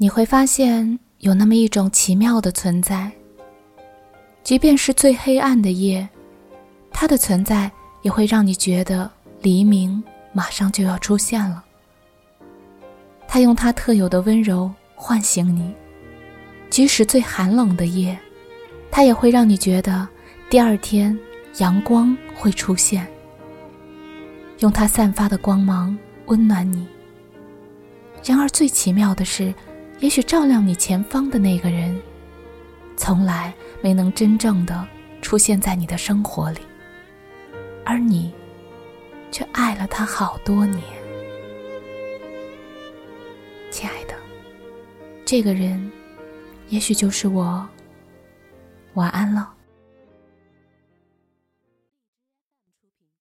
你会发现有那么一种奇妙的存在，即便是最黑暗的夜，它的存在也会让你觉得黎明马上就要出现了。它用它特有的温柔唤醒你，即使最寒冷的夜，它也会让你觉得第二天阳光会出现。用它散发的光芒温暖你。然而，最奇妙的是，也许照亮你前方的那个人，从来没能真正的出现在你的生活里，而你，却爱了他好多年。亲爱的，这个人，也许就是我。晚安了。